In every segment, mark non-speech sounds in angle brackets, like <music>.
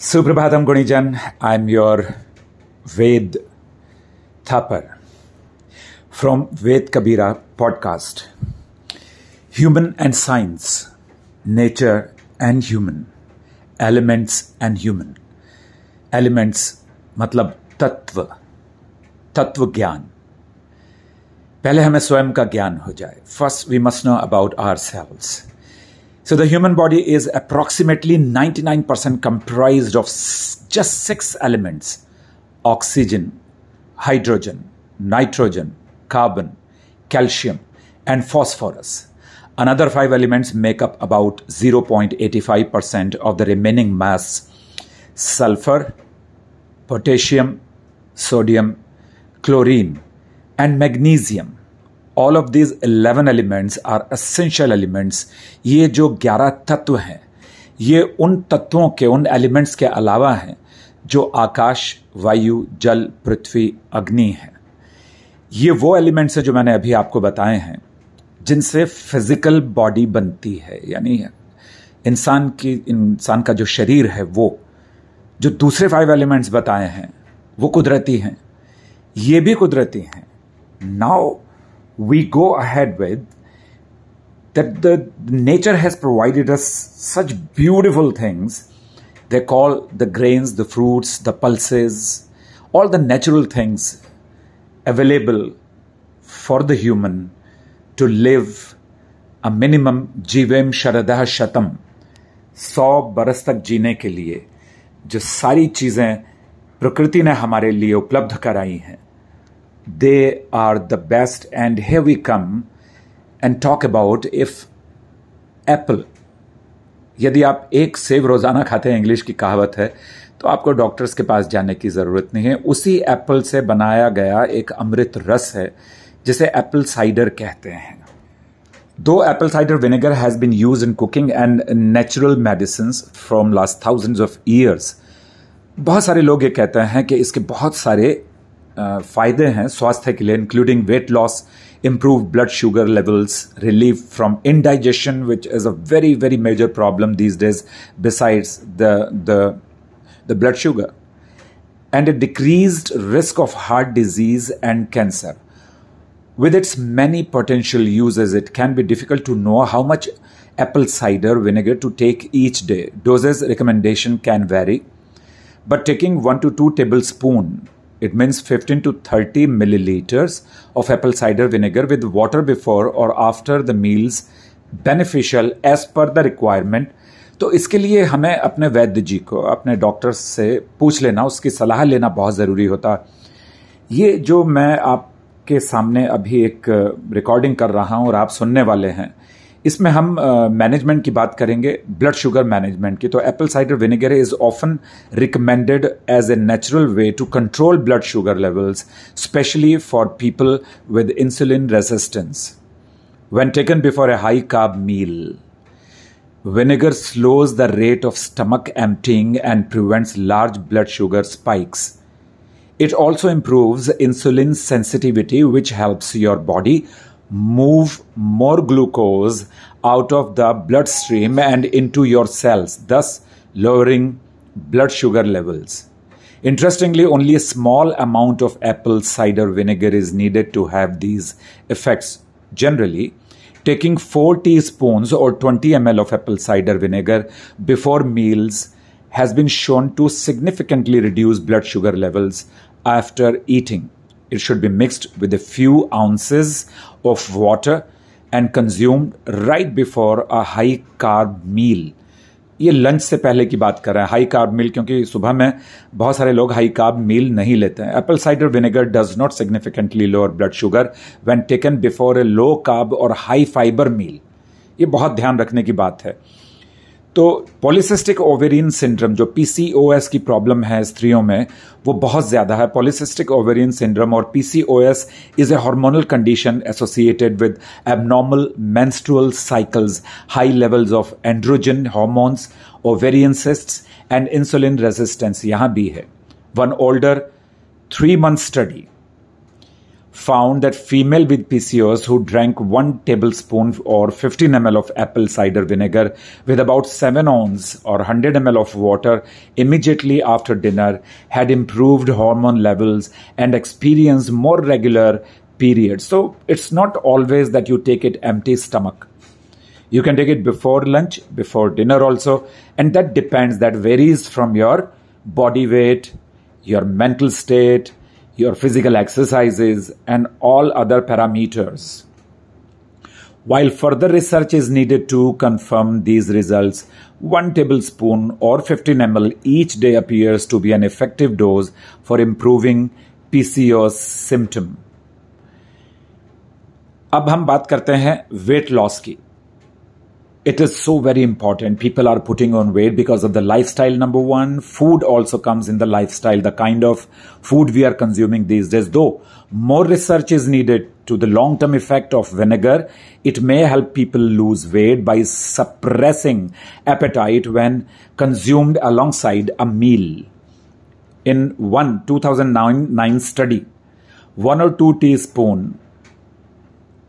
Suprabhatam, गुणीजन। I am your Ved Thapar from Ved Kabira podcast human and science nature and human elements and human elements मतलब तत्व तत्व ज्ञान। पहले हमें स्वयं का ज्ञान हो जाए। First we must know about ourselves So the human body is approximately 99% comprised of just six elements. Oxygen, hydrogen, nitrogen, carbon, calcium, and phosphorus. Another five elements make up about 0.85% of the remaining mass. Sulfur, potassium, sodium, chlorine, and magnesium all of these eleven elements are essential elements ये जो ग्यारह तत्व हैं, ये उन तत्वों के, उन एलिमेंट्स के अलावा हैं जो आकाश, वायु, जल, पृथ्वी, अग्नि है। ये वो एलिमेंट्स हैं जो मैंने अभी आपको बताए हैं, जिनसे फ़िज़िकल बॉडी बनती है, यानी इंसान की, इंसान का जो शरीर है वो, जो दूसरे फाइव एलिमेंट्स बताए हैं, वो कुदरती हैं। ये भी कुदरती हैं। Now we go ahead with that the nature has provided us such beautiful things they call the grains the fruits the pulses all the natural things available for the human to live a minimum जीवेम शरदह शतम सौ बरस तक जीने के लिए जो सारी चीजें प्रकृति ने हमारे लिए उपलब्ध कराई हैं they are the best. And here we come and talk about if apple, यदि आप एक सेब रोज़ाना खाते हैं, इंग्लिश की कहावत है तो आपको डॉक्टर्स के पास जाने की ज़रूरत नहीं है उसी एप्पल से बनाया गया एक अमृत रस है, जिसे एप्पल साइडर कहते हैं दो apple cider vinegar has been use in cooking and natural medicine from last thousands of years बहुत सारे लोग ये कहते हैं कि इसके बहुत सारे फायदे हैं स्वास्थ्य के लिए including weight loss improve blood sugar levels, relief from indigestion, which is a very, very major problem these days, besides the, the, the blood sugar, and a decreased risk of heart disease and cancer. With its many potential uses, it can be difficult to know how much apple cider vinegar to take each day. Doses recommendation can vary, but taking 1 to 2 tablespoon it means fifteen to thirty milliliters of apple cider vinegar with water before और after the meals beneficial as per the requirement तो इसके लिए हमें अपने वैद्य जी को, अपने doctor से पूछ लेना, उसकी सलाह लेना बहुत ज़रूरी होता। ये जो मैं आपके सामने अभी एक रिकॉर्डिंग कर रहा हूँ और आप सुनने वाले हैं इसमें हम मैनेजमेंट uh, की बात करेंगे ब्लड शुगर मैनेजमेंट की। तो apple cider vinegar is often recommended as a natural way to control blood sugar levels especially for people with insulin resistance when taken before a high carb meal vinegar slows the rate of stomach emptying and prevents large blood sugar spikes it also improve insulin sensitivity which helps your body move more glucose out of the bloodstream and into your cells, thus lowering blood sugar levels. Interestingly, only a small amount of apple cider vinegar is needed to have these effects. Generally, taking 4 teaspoons or 20 ml of apple cider vinegar before meals has been shown to significantly reduce blood sugar levels after eating. It should be mixed with a few ounces of water and consumed right before a high carb meal. ये lunch से पहले की बात कर रहे हैं high carb मील क्योंकि सुबह में बहुत सारे लोग हाई कार्ब मील नहीं लेते हैं। Apple cider vinegar does not significantly lower blood sugar when taken before a low carb और हाई फाइबर मील ये बहुत ध्यान रखने की बात है। तो पॉलिसिस्टिक ओवेरियन सिंड्रोम जो पीसीओएस की प्रॉब्लम है स्त्रियों में, वो बहुत ज़्यादा है। पॉलिसिस्टिक ओवेरियन सिंड्रोम और PCOS is a hormonal condition associated with abnormal menstrual cycles high levels of androgen hormones ovarian cysts and insulin resistance यहाँ भी है। One older three month study found that female with PCOS who drank one tablespoon or 15 ml of apple cider vinegar with about 7 ounce or 100 ml of water immediately after dinner had improved hormone levels and experienced more regular periods. So it's not always that you take it empty stomach. You can take it before lunch, before dinner also, and that depends, that varies from your body weight, your mental state, your physical exercises, and all other parameters. While further research is needed to confirm these results, 1 tablespoon or 15 ml each day appears to be an effective dose for improving PCOS symptom. अब हम बात करते हैं weight loss की it is so very important. People are putting on weight because of the lifestyle, number one. Food also comes in the lifestyle, the kind of food we are consuming these days. Though more research is needed to the long term effect of vinegar, it may help people lose weight by suppressing appetite when consumed alongside a meal. In one 2009 study, one or two teaspoon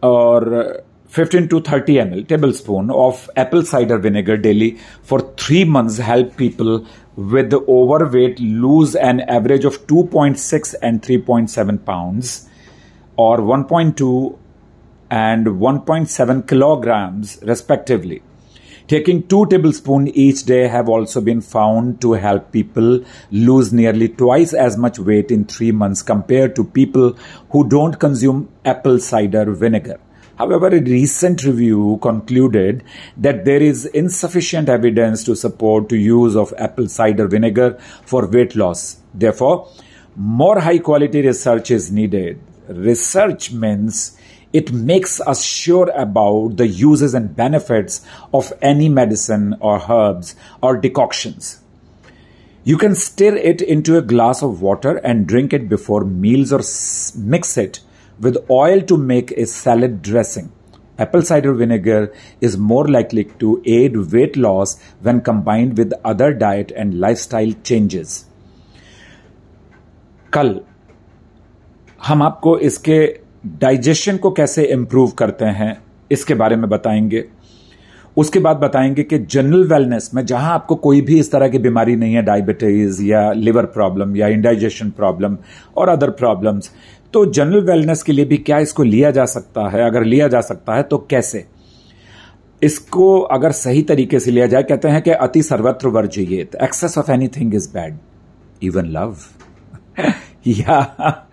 or 15 to 30 ml tablespoon of apple cider vinegar daily for 3 months help people with the overweight lose an average of 2.6 and 3.7 pounds or 1.2 and 1.7 kilograms respectively. Taking 2 tablespoons each day have also been found to help people lose nearly twice as much weight in 3 months compared to people who don't consume apple cider vinegar However, a recent review concluded that there is insufficient evidence to support the use of apple cider vinegar for weight loss. Therefore, more high quality research is needed. Research means it makes us sure about the uses and benefits of any medicine or herbs or decoctions. You can stir it into a glass of water and drink it before meals or mix it with oil to make a salad dressing. Apple cider vinegar is more likely to aid weight loss when combined with other diet and lifestyle changes. कल हम आपको इसके digestion को कैसे improve करते हैं इसके बारे में बताएँगे उसके बाद बताएँगे कि जनरल वेलनेस में जहाँ आपको कोई भी इस तरह की बीमारी नहीं है डायबिटीज़ या लिवर प्रॉब्लम या इंडाइजेशन प्रॉब्लम और अदर प्रॉब्लम्स तो जनरल वेलनेस के लिए भी क्या इसको लिया जा सकता है? अगर लिया जा सकता है तो कैसे? इसको अगर सही तरीके से लिया जाए, कहते हैं कि अति सर्वत्र वर्जिए excess of anything is bad even love या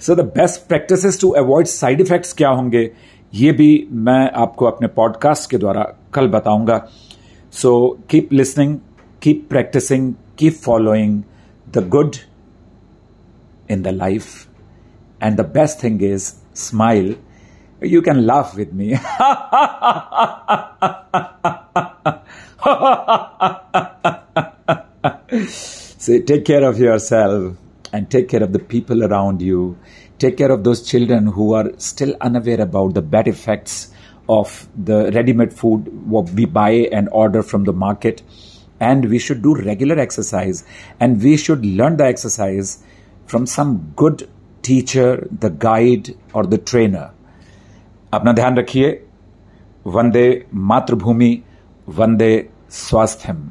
so the best practice to avoid side effects क्या होंगे? ये भी मैं आपको अपने पॉडकास्ट के द्वारा कल बताऊँगा। So keep listening keep practising keep following the good in the life And the best thing is, smile. You can laugh with me. <laughs> Say, take care of yourself and take care of the people around you. Take care of those children who are still unaware about the bad effects of the ready made food what we buy and order from the market. And we should do regular exercise and we should learn the exercise from some good teacher the guide और the trainer अपना ध्यान रखिए। वंदे मातृभूमि वंदे स्वास्थ्यम।